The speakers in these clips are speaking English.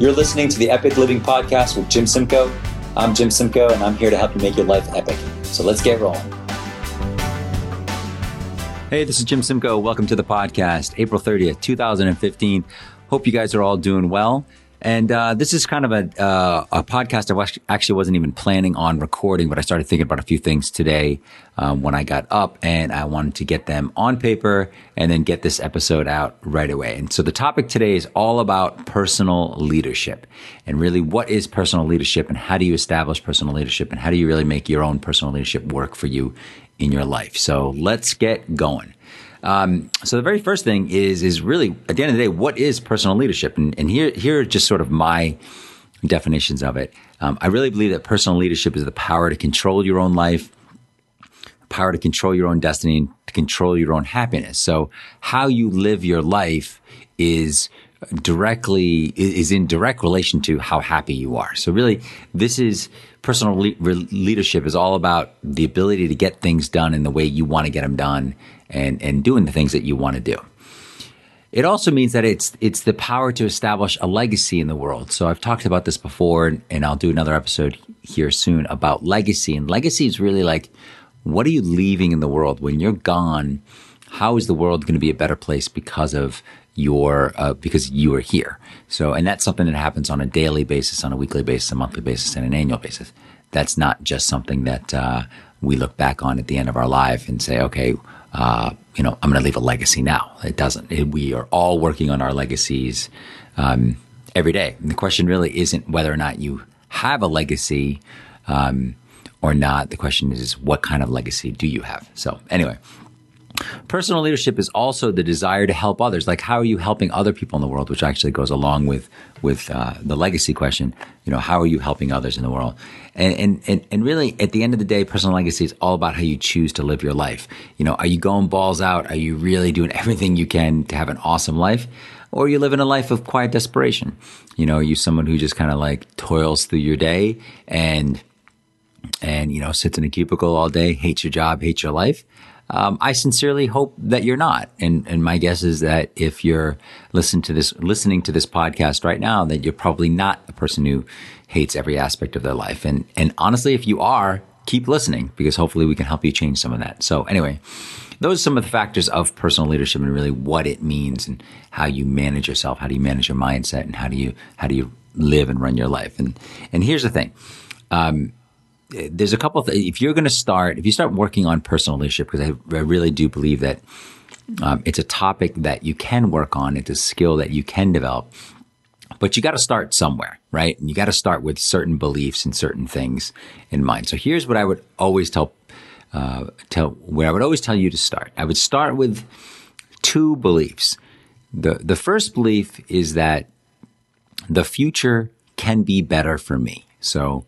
You're listening to the Epic Living Podcast with Jim Simcoe. I'm Jim Simcoe, and I'm here to help you make your life epic. So let's get rolling. Hey, this is Jim Simcoe. Welcome to the podcast, April 30th, 2015. Hope you guys are all doing well. And uh, this is kind of a, uh, a podcast I actually wasn't even planning on recording, but I started thinking about a few things today um, when I got up and I wanted to get them on paper and then get this episode out right away. And so the topic today is all about personal leadership and really what is personal leadership and how do you establish personal leadership and how do you really make your own personal leadership work for you in your life. So let's get going. Um, so the very first thing is is really at the end of the day, what is personal leadership? And, and here here are just sort of my definitions of it. Um, I really believe that personal leadership is the power to control your own life, power to control your own destiny, and to control your own happiness. So how you live your life is directly is in direct relation to how happy you are. So really, this is personal le- leadership is all about the ability to get things done in the way you want to get them done and, and doing the things that you want to do. It also means that it's it's the power to establish a legacy in the world. So I've talked about this before, and I'll do another episode here soon about legacy. And legacy is really like, what are you leaving in the world when you're gone? How is the world going to be a better place because of your uh, because you are here? So, and that's something that happens on a daily basis, on a weekly basis, a monthly basis, and an annual basis. That's not just something that uh, we look back on at the end of our life and say, okay, uh, you know, I'm going to leave a legacy now. It doesn't. It, we are all working on our legacies um, every day. And the question really isn't whether or not you have a legacy um, or not. The question is, what kind of legacy do you have? So, anyway, Personal leadership is also the desire to help others. Like, how are you helping other people in the world? Which actually goes along with with uh, the legacy question. You know, how are you helping others in the world? And, and and really, at the end of the day, personal legacy is all about how you choose to live your life. You know, are you going balls out? Are you really doing everything you can to have an awesome life? Or you live in a life of quiet desperation? You know, are you someone who just kind of like toils through your day and and you know sits in a cubicle all day, hates your job, hates your life? Um, I sincerely hope that you're not. And, and my guess is that if you're listening to this, listening to this podcast right now, that you're probably not a person who hates every aspect of their life. And, and honestly, if you are, keep listening because hopefully we can help you change some of that. So anyway, those are some of the factors of personal leadership and really what it means and how you manage yourself. How do you manage your mindset and how do you, how do you live and run your life? And, and here's the thing. Um, there's a couple of th- if you're going to start if you start working on personal leadership because I, I, really do believe that um, it's a topic that you can work on it's a skill that you can develop but you got to start somewhere right? And you got to start with certain beliefs and certain things in mind. So here's what i would always tell uh, tell where i would always tell you to start. I would start with two beliefs. The the first belief is that the future can be better for me. So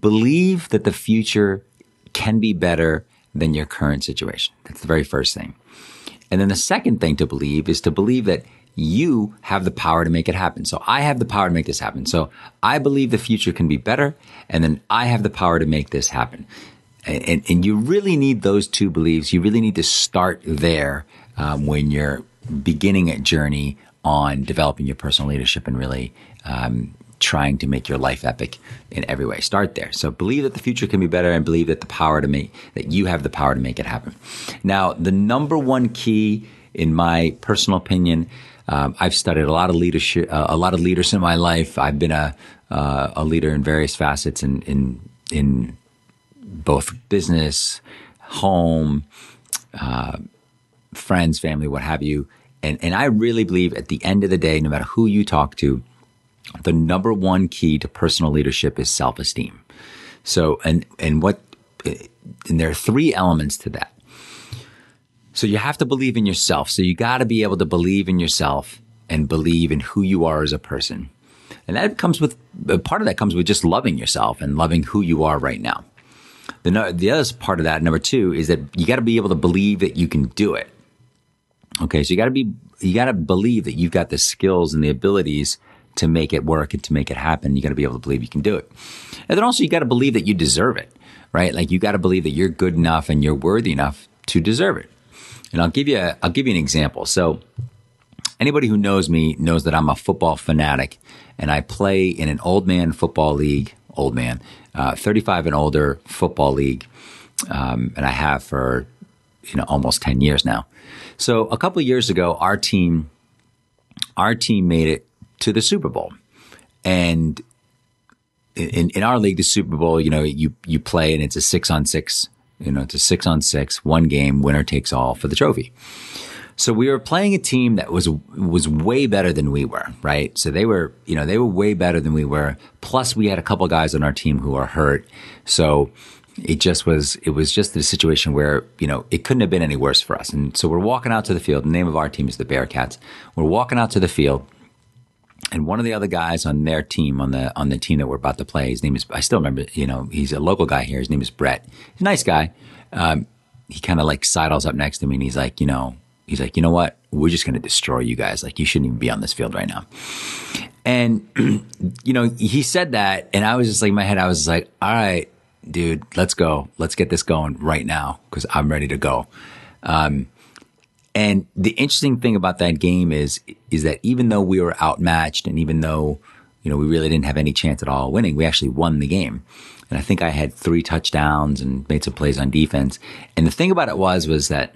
believe that the future can be better than your current situation. That's the very first thing. And then the second thing to believe is to believe that you have the power to make it happen. So I have the power to make this happen. So I believe the future can be better, and then I have the power to make this happen. And, and, and you really need those two beliefs. You really need to start there um, when you're beginning a journey on developing your personal leadership and really um, trying to make your life epic in every way. Start there. So believe that the future can be better and believe that the power to make, that you have the power to make it happen. Now, the number one key, in my personal opinion, um, I've studied a lot of leadership, uh, a lot of leaders in my life. I've been a, uh, a leader in various facets in, in, in both business, home, uh, friends, family, what have you. And, and I really believe at the end of the day, no matter who you talk to, the number one key to personal leadership is self-esteem. So, and, and what, and there are three elements to that. So you have to believe in yourself. So you got to be able to believe in yourself and believe in who you are as a person. And that comes with, uh, part of that comes with just loving yourself and loving who you are right now. The, the other part of that, number two, is that you got to be able to believe that you can do it. Okay. So you got to be, you got to believe that you've got the skills and the abilities to make it work and to make it happen. You got to be able to believe you can do it. And then also you got to believe that you deserve it, right? Like you got to believe that you're good enough and you're worthy enough to deserve it. And I'll give you a, I'll give you an example. So anybody who knows me knows that I'm a football fanatic and I play in an old man football league, old man, uh, 35 and older football league. Um, and I have for, you know, almost 10 years now. So a couple years ago, our team, our team made it to the Super Bowl. And in, in our league, the Super Bowl, you know, you, you play and it's a six on six, you know, it's a six on six, one game, winner takes all for the trophy. So we were playing a team that was was way better than we were, right? So they were, you know, they were way better than we were. Plus, we had a couple guys on our team who are hurt. So it just was it was just a situation where you know it couldn't have been any worse for us. And so we're walking out to the field. The name of our team is the Bearcats. We're walking out to the field and one of the other guys on their team, on the on the team that we're about to play, his name is I still remember. You know, he's a local guy here. His name is Brett. He's a nice guy. Um, he kind of like sidles up next to me, and he's like, you know, he's like, you know what? We're just going to destroy you guys. Like, you shouldn't even be on this field right now. And you know, he said that, and I was just like, in my head, I was like, all right, dude, let's go. Let's get this going right now because I'm ready to go. Um, and the interesting thing about that game is is that even though we were outmatched and even though you know we really didn't have any chance at all winning, we actually won the game. And I think I had three touchdowns and made some plays on defense. And the thing about it was was that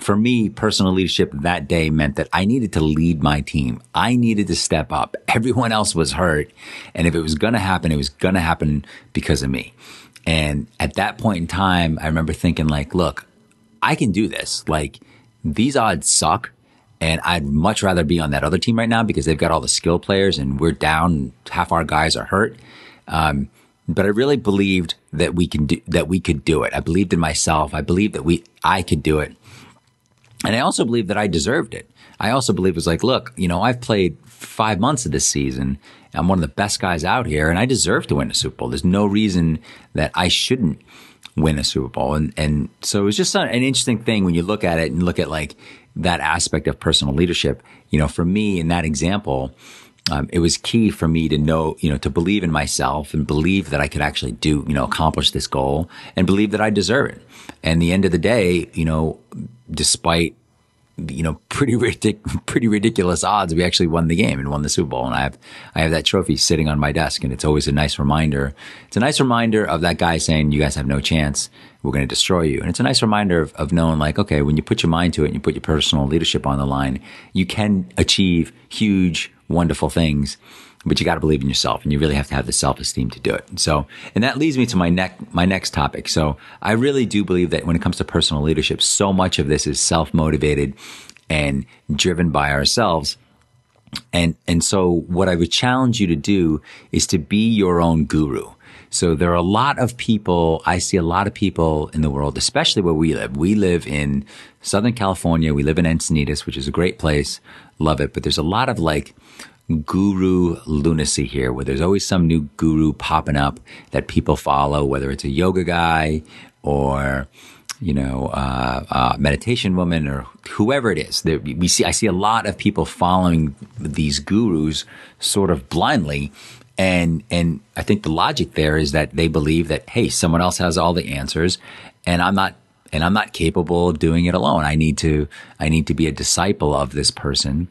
for me, personal leadership that day meant that I needed to lead my team. I needed to step up. Everyone else was hurt. And if it was going to happen, it was going to happen because of me. And at that point in time, I remember thinking like, look, I can do this. Like, these odds suck. And I'd much rather be on that other team right now because they've got all the skill players and we're down. Half our guys are hurt. Um, but I really believed that we can do, that we could do it. I believed in myself. I believed that we, I could do it. And I also believed that I deserved it. I also believe it was like, look, you know, I've played five months of this season. I'm one of the best guys out here and I deserve to win a Super Bowl. There's no reason that I shouldn't win a Super Bowl. And, and so it was just an interesting thing when you look at it and look at like that aspect of personal leadership. You know, for me in that example, um, it was key for me to know, you know, to believe in myself and believe that I could actually do, you know, accomplish this goal and believe that I deserve it. And the end of the day, you know, despite you know, pretty ridic- pretty ridiculous odds. We actually won the game and won the Super Bowl, and I have I have that trophy sitting on my desk, and it's always a nice reminder. It's a nice reminder of that guy saying, "You guys have no chance. We're going to destroy you." And it's a nice reminder of, of knowing, like, okay, when you put your mind to it and you put your personal leadership on the line, you can achieve huge, wonderful things but you got to believe in yourself and you really have to have the self-esteem to do it. So, and that leads me to my next, my next topic. So I really do believe that when it comes to personal leadership, so much of this is self-motivated and driven by ourselves. And, and so what I would challenge you to do is to be your own guru. So there are a lot of people, I see a lot of people in the world, especially where we live. We live in Southern California. We live in Encinitas, which is a great place. Love it. But there's a lot of like guru lunacy here, where there's always some new guru popping up that people follow, whether it's a yoga guy or you know, uh, uh, meditation woman or whoever it is. There, we see, I see a lot of people following these gurus sort of blindly. And, and I think the logic there is that they believe that, hey, someone else has all the answers and I'm not, and I'm not capable of doing it alone. I need to, I need to be a disciple of this person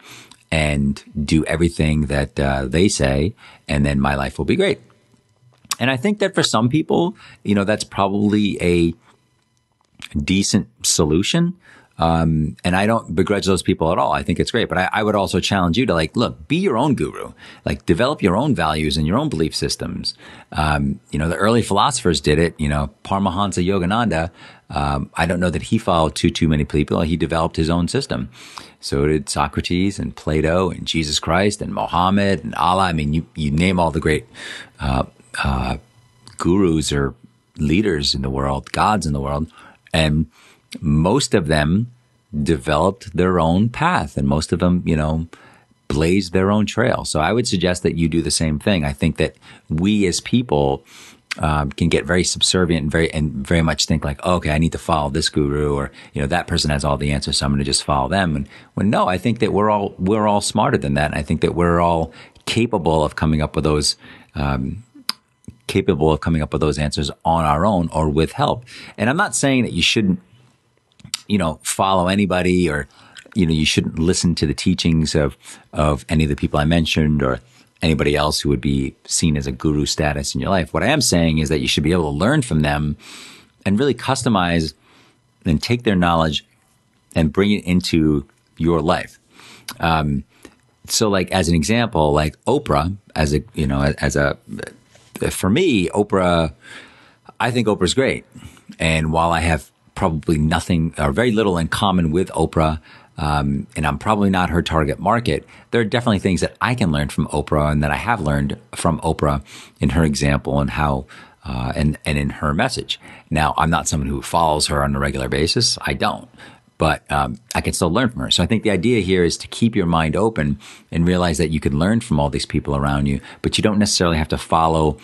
and do everything that uh, they say, and then my life will be great. And I think that for some people, you know, that's probably a decent solution. Um, and I don't begrudge those people at all. I think it's great. But I, I, would also challenge you to like, look, be your own guru. Like, develop your own values and your own belief systems. Um, you know, the early philosophers did it. You know, Paramahansa Yogananda. Um, I don't know that he followed too too many people. He developed his own system. So did Socrates and Plato and Jesus Christ and Mohammed and Allah. I mean, you you name all the great uh, uh, gurus or leaders in the world, gods in the world, and most of them developed their own path, and most of them, you know, blazed their own trail. So I would suggest that you do the same thing. I think that we as people um, can get very subservient and very and very much think like, oh, okay, I need to follow this guru, or you know, that person has all the answers, so I'm going to just follow them. And when no, I think that we're all we're all smarter than that. I think that we're all capable of coming up with those. Um, capable of coming up with those answers on our own or with help. And I'm not saying that you shouldn't, you know, follow anybody or you know, you shouldn't listen to the teachings of, of any of the people I mentioned or anybody else who would be seen as a guru status in your life. What I am saying is that you should be able to learn from them and really customize and take their knowledge and bring it into your life. Um, so like as an example, like Oprah, as a you know, as a for me, Oprah, I think Oprah's great, and while I have probably nothing or very little in common with Oprah, um, and I'm probably not her target market, there are definitely things that I can learn from Oprah and that I have learned from Oprah in her example and how. Uh, and and in her message. Now, I'm not someone who follows her on a regular basis. I don't, but um, I can still learn from her. So I think the idea here is to keep your mind open and realize that you can learn from all these people around you, but you don't necessarily have to follow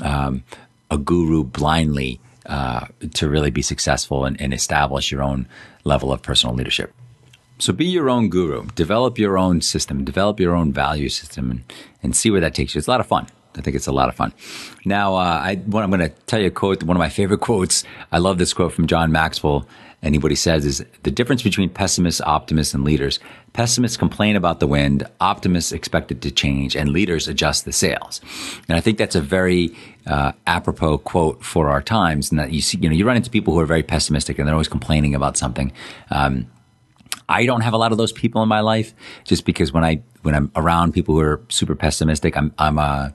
um, a guru blindly uh, to really be successful and, and establish your own level of personal leadership. So be your own guru, develop your own system, develop your own value system, and, and see where that takes you. It's a lot of fun. I think it's a lot of fun. Now, uh, I, what I'm going to tell you a quote, one of my favorite quotes. I love this quote from John Maxwell. And what he says is the difference between pessimists, optimists, and leaders. Pessimists complain about the wind, optimists expect it to change, and leaders adjust the sails. And I think that's a very uh, apropos quote for our times. And that you see, you know, you run into people who are very pessimistic and they're always complaining about something. Um, I don't have a lot of those people in my life just because when I when I'm around people who are super pessimistic, I'm I'm a uh,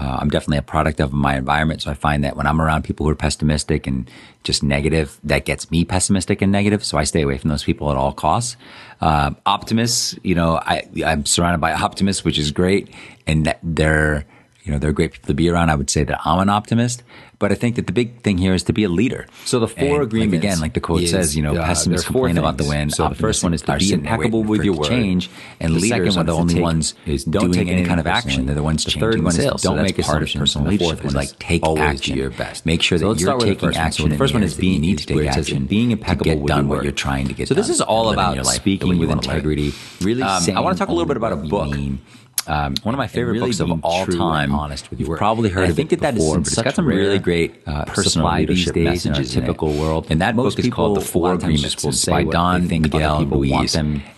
uh, I'm definitely a product of my environment. So I find that when I'm around people who are pessimistic and just negative, that gets me pessimistic and negative. So I stay away from those people at all costs. Uh, optimists, you know, I, I'm surrounded by optimists, which is great. And they're, you know, they're great people to be around. I would say that I'm an optimist. But I think that the big thing here is to be a leader. So the four and agreements like again, like the quote is, says, you know, uh, pessimists there are four complain about the wind. So the first one is to be impeccable with your change, and The leaders second are one the only take- ones is don't take any kind of action. They're the ones The changing third one is don't so make that's part of assumptions. personal the fourth Is like take action. your best. Make sure that you're taking action. The first one is being need to take where it says action. being impeccable with done what you're trying to get So this is all and live in about your life the speaking with integrity, really Um, I want to talk a little bit about a book. What you. Um, one of my favorite really books of all true time. honest with your You've probably heard And I think it that that is before, in but it's got some really great uh, personal leadership days in our messages in it. typical world. And that Most book is called The Four a lot of times Agreements. will say by what Don they think other Miguel want Ruiz.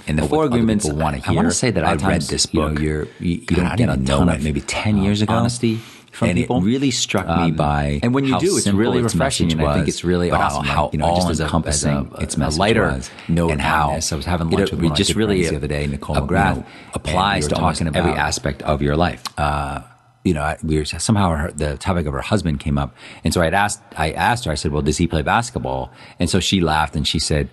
And the Four Agreements, wanna I want to say that I read this you know, book. you're- you- you don't I get a know, ton of, maybe 10 uh, years ago. honesty from and people. it really struck me Um, by and when you do, it's really refreshing, message and I think it's really but awesome. How, you know, all just as a- encompassing as a- its a lighter was, note and how. I was having it- lunch with we one of just really the other day, Nicole McGrath McGrath, applies and we to almost talking every aspect of your life. Uh, you know, I- we were somehow her, the topic of her husband came up, and so I asked, I asked her, I said, "Well, does he play basketball?" And so she laughed and she said,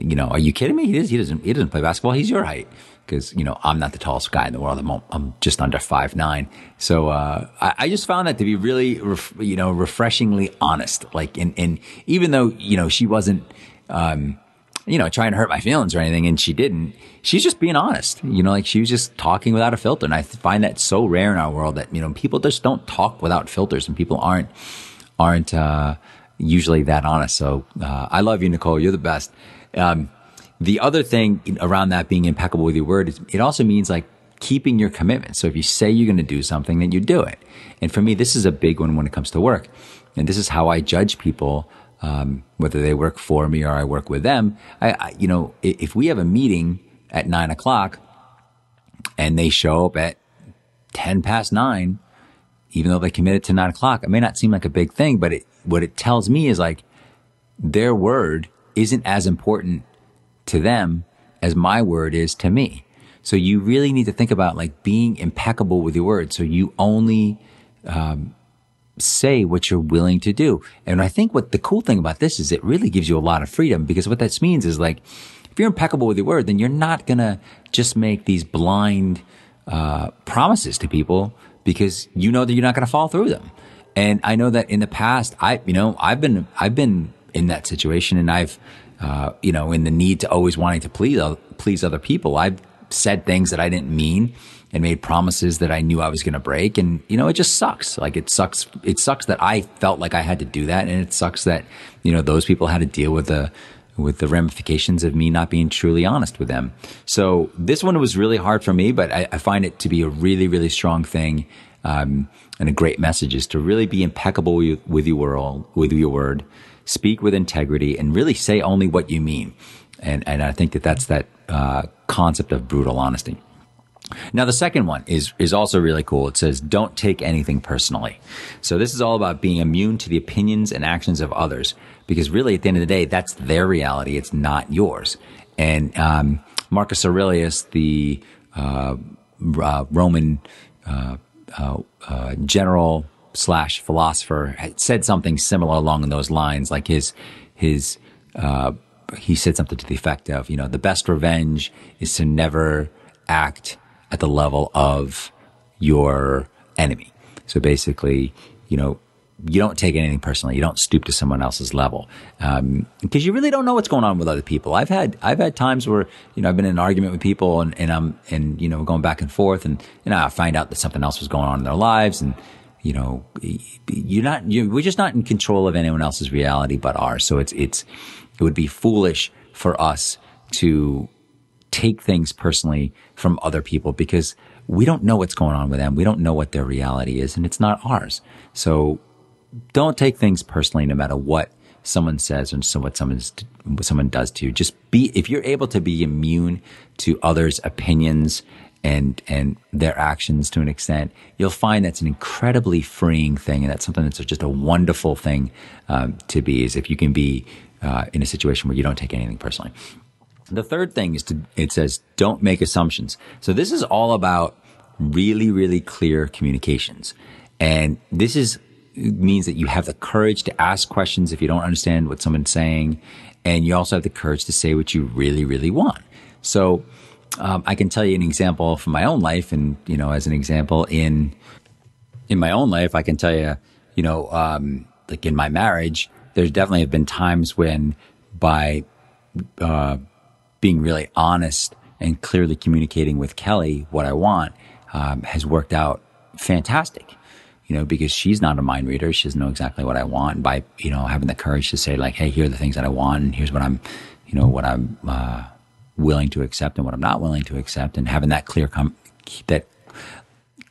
"You know, are you kidding me? He, does, he doesn't. He doesn't play basketball. He's your height." Because you know I'm not the tallest guy in the world. I'm, I'm just under five nine. So uh, I, I just found that to be really, ref, you know, refreshingly honest. Like, and and even though you know she wasn't, um, you know, trying to hurt my feelings or anything, and she didn't. She's just being honest. You know, like she was just talking without a filter, and I find that so rare in our world that you know people just don't talk without filters, and people aren't aren't uh, usually that honest. So uh, I love you, Nicole. You're the best. Um, the other thing around that being impeccable with your word is it also means like keeping your commitment. So if you say you're going to do something, then you do it. And for me, this is a big one when it comes to work. And this is how I judge people, um, whether they work for me or I work with them. I, I, you know, if we have a meeting at nine o'clock and they show up at 10 past nine, even though they committed to nine o'clock, it may not seem like a big thing, but it, what it tells me is like their word isn't as important to them as my word is to me. So you really need to think about like being impeccable with your word. So you only um, say what you're willing to do. And I think what the cool thing about this is it really gives you a lot of freedom because what that means is like if you're impeccable with your word, then you're not gonna just make these blind uh, promises to people because you know that you're not gonna follow through them. And I know that in the past, I you know I've been I've been in that situation, and I've uh, you know in the need to always wanting to please please other people. I've said things that I didn't mean and made promises that I knew I was going to break. And, you know, it just sucks. Like it sucks. It sucks that I felt like I had to do that. And it sucks that, you know, those people had to deal with the, with the ramifications of me not being truly honest with them. So this one was really hard for me, but I, I find it to be a really, really strong thing. Um, and a great message is to really be impeccable with, your world, with your word, speak with integrity and really say only what you mean. And, and I think that that's that uh, concept of brutal honesty. Now, the second one is, is also really cool. It says, don't take anything personally. So this is all about being immune to the opinions and actions of others because really at the end of the day, that's their reality. It's not yours. And, um, Marcus Aurelius, the, uh, uh, Roman, uh, uh, uh general slash philosopher said something similar along those lines. Like his, his, uh, he said something to the effect of, you know, the best revenge is to never act at the level of your enemy. So basically, you know, you don't take anything personally. You don't stoop to someone else's level because um, you really don't know what's going on with other people. I've had I've had times where you know I've been in an argument with people and, and I'm and you know going back and forth and know I find out that something else was going on in their lives and you know you're not you we're just not in control of anyone else's reality but ours. So it's it's it would be foolish for us to take things personally from other people because we don't know what's going on with them. We don't know what their reality is and it's not ours. So don't take things personally no matter what someone says and so what someone's what someone does to you. Just be if you're able to be immune to others' opinions and and their actions to an extent, you'll find that's an incredibly freeing thing, and that's something that's just a wonderful thing um, to be. Is if you can be uh, in a situation where you don't take anything personally. The third thing is to, it says, don't make assumptions. So this is all about really, really clear communications. And this is, means that you have the courage to ask questions if you don't understand what someone's saying. And you also have the courage to say what you really, really want. So, um, I can tell you an example from my own life. And, you know, as an example in, in my own life, I can tell you, you know, um, like in my marriage, there's definitely have been times when by, uh, being really honest and clearly communicating with Kelly what I want um, has worked out fantastic. You know, because she's not a mind reader, she doesn't know exactly what I want. By you know having the courage to say like, "Hey, here are the things that I want, and here's what I'm, you know, what I'm uh, willing to accept and what I'm not willing to accept," and having that clear com- that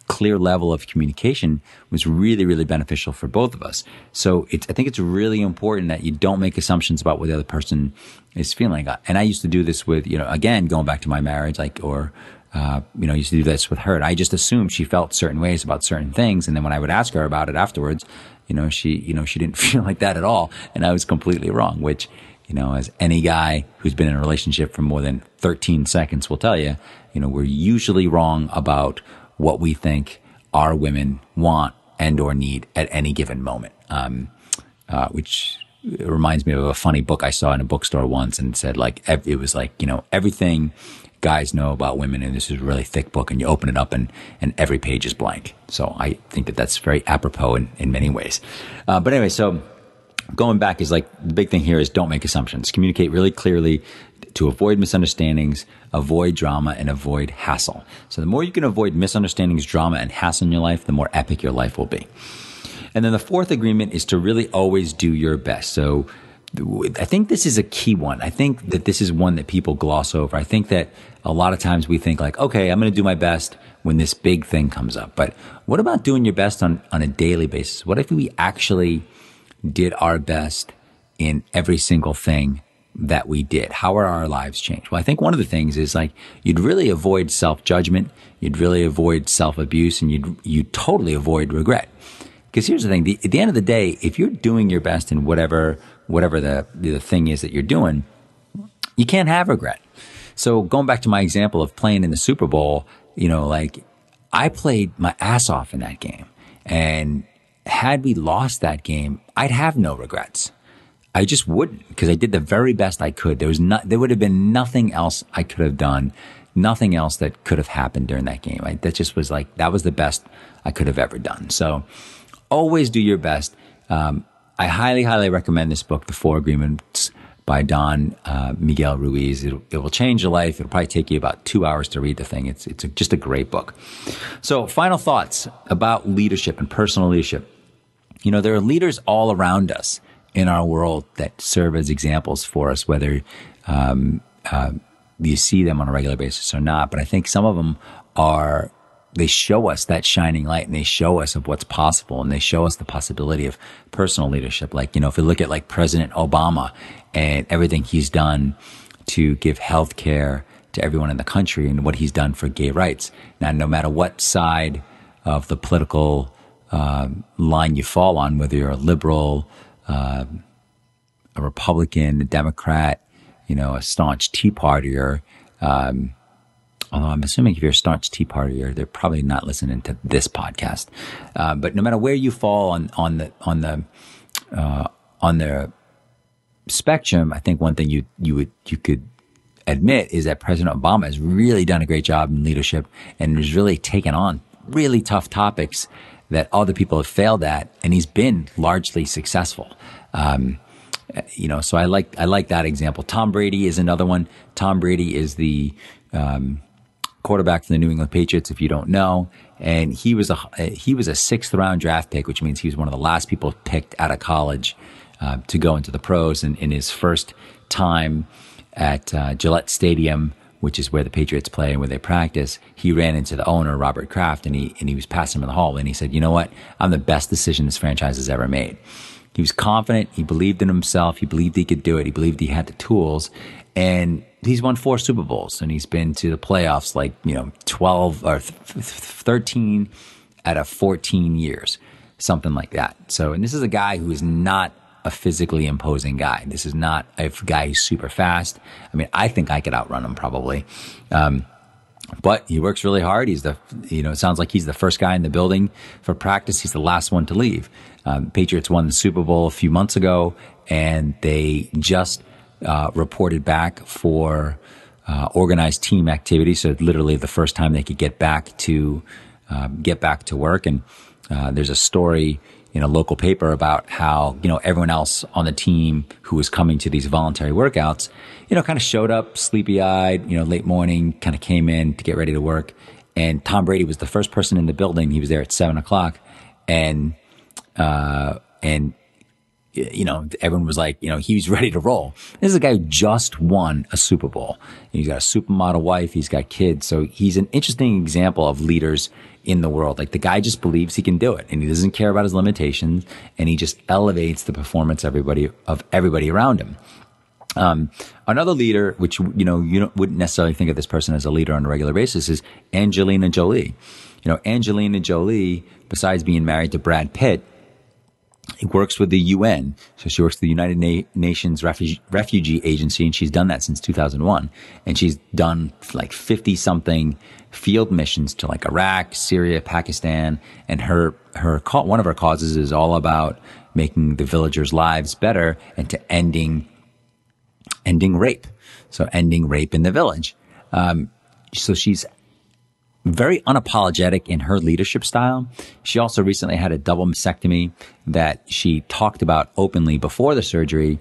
clear level of communication was really, really beneficial for both of us. So I think it's really important that you don't make assumptions about what the other person is feeling. And I used to do this with, you know, again, going back to my marriage, like, or, uh, you know, used to do this with her. I just assumed she felt certain ways about certain things. And then when I would ask her about it afterwards, you know, she, you know, she didn't feel like that at all. And I was completely wrong, which, you know, as any guy who's been in a relationship for more than 13 seconds will tell you, you know, we're usually wrong about what we think our women want and or need at any given moment. Um, uh, which reminds me of a funny book I saw in a bookstore once and said like, it was like, you know, everything guys know about women. And this is a really thick book and you open it up and, and every page is blank. So I think that that's very apropos in, in many ways. Uh, but anyway, so going back is like the big thing here is don't make assumptions. Communicate really clearly to avoid misunderstandings, avoid drama, and avoid hassle. So the more you can avoid misunderstandings, drama, and hassle in your life, the more epic your life will be. And then the fourth agreement is to really always do your best. So I think this is a key one. I think that this is one that people gloss over. I think that a lot of times we think like, okay, I'm going to do my best when this big thing comes up. But what about doing your best on, on a daily basis? What if we actually did our best in every single thing that we did? How are our lives changed? Well, I think one of the things is like you'd really avoid self judgment, you'd really avoid self abuse, and you'd you totally avoid regret. Because here's the thing: the, at the end of the day, if you're doing your best in whatever whatever the the thing is that you're doing, you can't have regret. So going back to my example of playing in the Super Bowl, you know, like I played my ass off in that game, and had we lost that game, I'd have no regrets. I just wouldn't because I did the very best I could. There was not, there would have been nothing else I could have done, nothing else that could have happened during that game. I, that just was like, that was the best I could have ever done. So always do your best. Um, I highly, highly recommend this book, The Four Agreements by Don uh, Miguel Ruiz. It'll, it will change your life. It'll probably take you about two hours to read the thing. It's, it's a, just a great book. So final thoughts about leadership and personal leadership. You know, there are leaders all around us in our world that serve as examples for us, whether um, uh, you see them on a regular basis or not. But I think some of them are they show us that shining light and they show us of what's possible and they show us the possibility of personal leadership. Like, you know, if you look at like President Obama and everything he's done to give health care to everyone in the country and what he's done for gay rights. Now, no matter what side of the political uh, line you fall on, whether you're a liberal, uh, a Republican, a Democrat, you know, a staunch Tea Partier, um, although I'm assuming if you're a staunch Tea Partier, they're probably not listening to this podcast. Uh, but no matter where you fall on on the on the uh, on the spectrum, I think one thing you you would you could admit is that President Obama has really done a great job in leadership and has really taken on really tough topics that other people have failed at, and he's been largely successful. Um, you know, so I like I like that example. Tom Brady is another one. Tom Brady is the um, quarterback for the New England Patriots. If you don't know, and he was a he was a sixth round draft pick, which means he was one of the last people picked out of college uh, to go into the pros. And in his first time at uh, Gillette Stadium, which is where the Patriots play and where they practice, he ran into the owner Robert Kraft, and he and he was passing him in the hall, and he said, "You know what? I'm the best decision this franchise has ever made." He was confident. He believed in himself. He believed he could do it. He believed he had the tools. And he's won four Super Bowls and he's been to the playoffs like, you know, 12 or 13 out of 14 years, something like that. So, and this is a guy who is not a physically imposing guy. This is not a guy who's super fast. I mean, I think I could outrun him probably. Um, but he works really hard. He's the, you know, it sounds like he's the first guy in the building for practice. He's the last one to leave. Um, Patriots won the Super Bowl a few months ago, and they just uh, reported back for uh, organized team activity. So literally the first time they could get back to um, get back to work. And uh, there's a story in a local paper about how you know everyone else on the team who was coming to these voluntary workouts, you know, kind of showed up sleepy eyed, you know, late morning, kind of came in to get ready to work. And Tom Brady was the first person in the building. He was there at seven o'clock, and uh, and you know, everyone was like, you know, he's ready to roll. This is a guy who just won a Super Bowl. He's got a supermodel wife. He's got kids. So he's an interesting example of leaders in the world. Like the guy just believes he can do it and he doesn't care about his limitations and he just elevates the performance everybody of everybody around him. Um, another leader, which, you know, you wouldn't necessarily think of this person as a leader on a regular basis is Angelina Jolie. You know, Angelina Jolie, besides being married to Brad Pitt, works with the UN. So she works with the United Na- Nations Refugee, Refugee Agency, and she's done that since 2001. And she's done like 50 something field missions to like Iraq, Syria, Pakistan. And her, her, one of her causes is all about making the villagers' lives better and to ending, ending rape. So ending rape in the village. Um, so she's very unapologetic in her leadership style. She also recently had a double mastectomy that she talked about openly before the surgery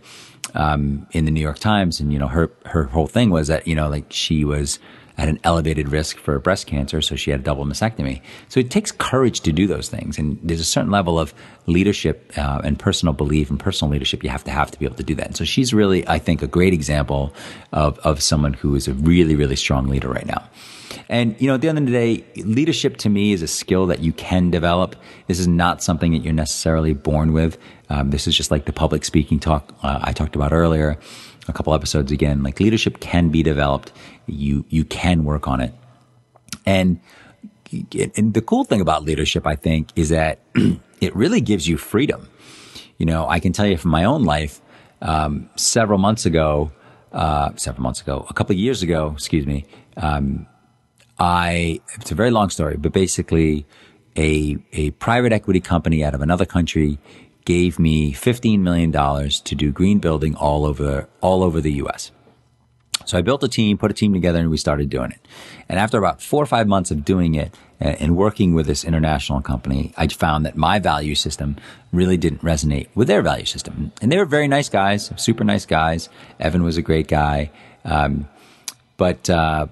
um, in the New York Times. And, you know, her, her whole thing was that, you know, like she was at an elevated risk for breast cancer, so she had a double mastectomy. So it takes courage to do those things. And there's a certain level of leadership uh, and personal belief and personal leadership you have to have to be able to do that. And so she's really, I think, a great example of, of someone who is a really, really strong leader right now. And, you know, at the end of the day, leadership to me is a skill that you can develop. This is not something that you're necessarily born with. Um, this is just like the public speaking talk uh, I talked about earlier, a couple episodes again. Like leadership can be developed. You, you can work on it. And, and the cool thing about leadership, I think, is that it really gives you freedom. You know, I can tell you from my own life, um, several months ago, uh, several months ago, a couple of years ago, excuse me, um, I, it's a very long story, but basically a, a private equity company out of another country gave me $15 million to do green building all over, all over the US. So I built a team, put a team together, and we started doing it. And after about four or five months of doing it and working with this international company, I found that my value system really didn't resonate with their value system. And they were very nice guys, super nice guys. Evan was a great guy. Um, but, uh,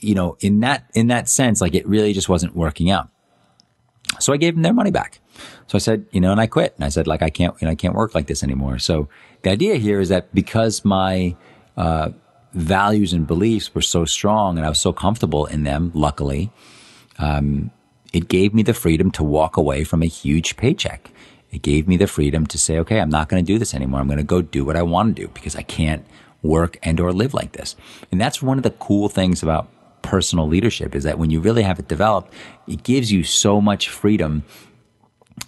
you know, in that, in that sense, like it really just wasn't working out. So I gave them their money back. So I said, you know, and I quit. And I said, like, I can't, you know, I can't work like this anymore. So the idea here is that because my, uh, values and beliefs were so strong and I was so comfortable in them, luckily, um, it gave me the freedom to walk away from a huge paycheck. It gave me the freedom to say, okay, I'm not going to do this anymore. I'm going to go do what I want to do because I can't work and or live like this. And that's one of the cool things about personal leadership is that when you really have it developed, it gives you so much freedom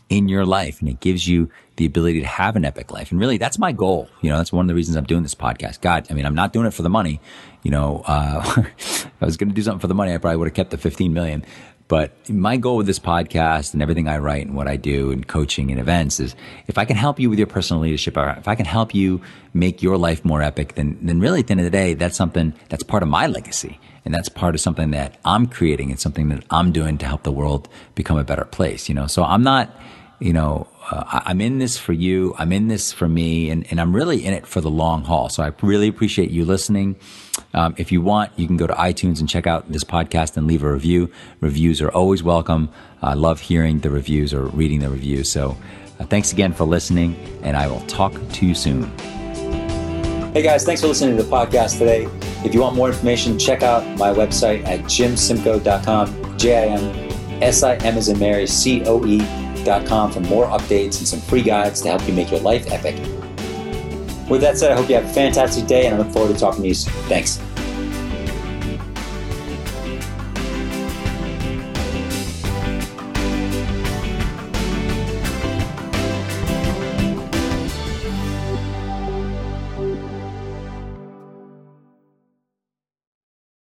in your life and it gives you the ability to have an epic life. And really, that's my goal. You know, that's one of the reasons I'm doing this podcast. God, I mean, I'm not doing it for the money. You know, uh, if I was going to do something for the money, I probably would have kept the 15 million. But my goal with this podcast and everything I write and what I do and coaching and events is if I can help you with your personal leadership, or if I can help you make your life more epic, then, then really at the end of the day, that's something that's part of my legacy. And that's part of something that I'm creating. It's something that I'm doing to help the world become a better place, you know? So I'm not, you know, uh, I'm in this for you. I'm in this for me, and, and I'm really in it for the long haul. So I really appreciate you listening. Um, if you want, you can go to iTunes and check out this podcast and leave a review. Reviews are always welcome. I love hearing the reviews or reading the reviews. So uh, thanks again for listening, and I will talk to you soon. Hey guys, thanks for listening to the podcast today. If you want more information, check out my website at jimsimcoe.com, J I M S I M as in Mary, C O E com for more updates and some free guides to help you make your life epic. With that said, I hope you have a fantastic day and I look forward to talking to you soon. Thanks.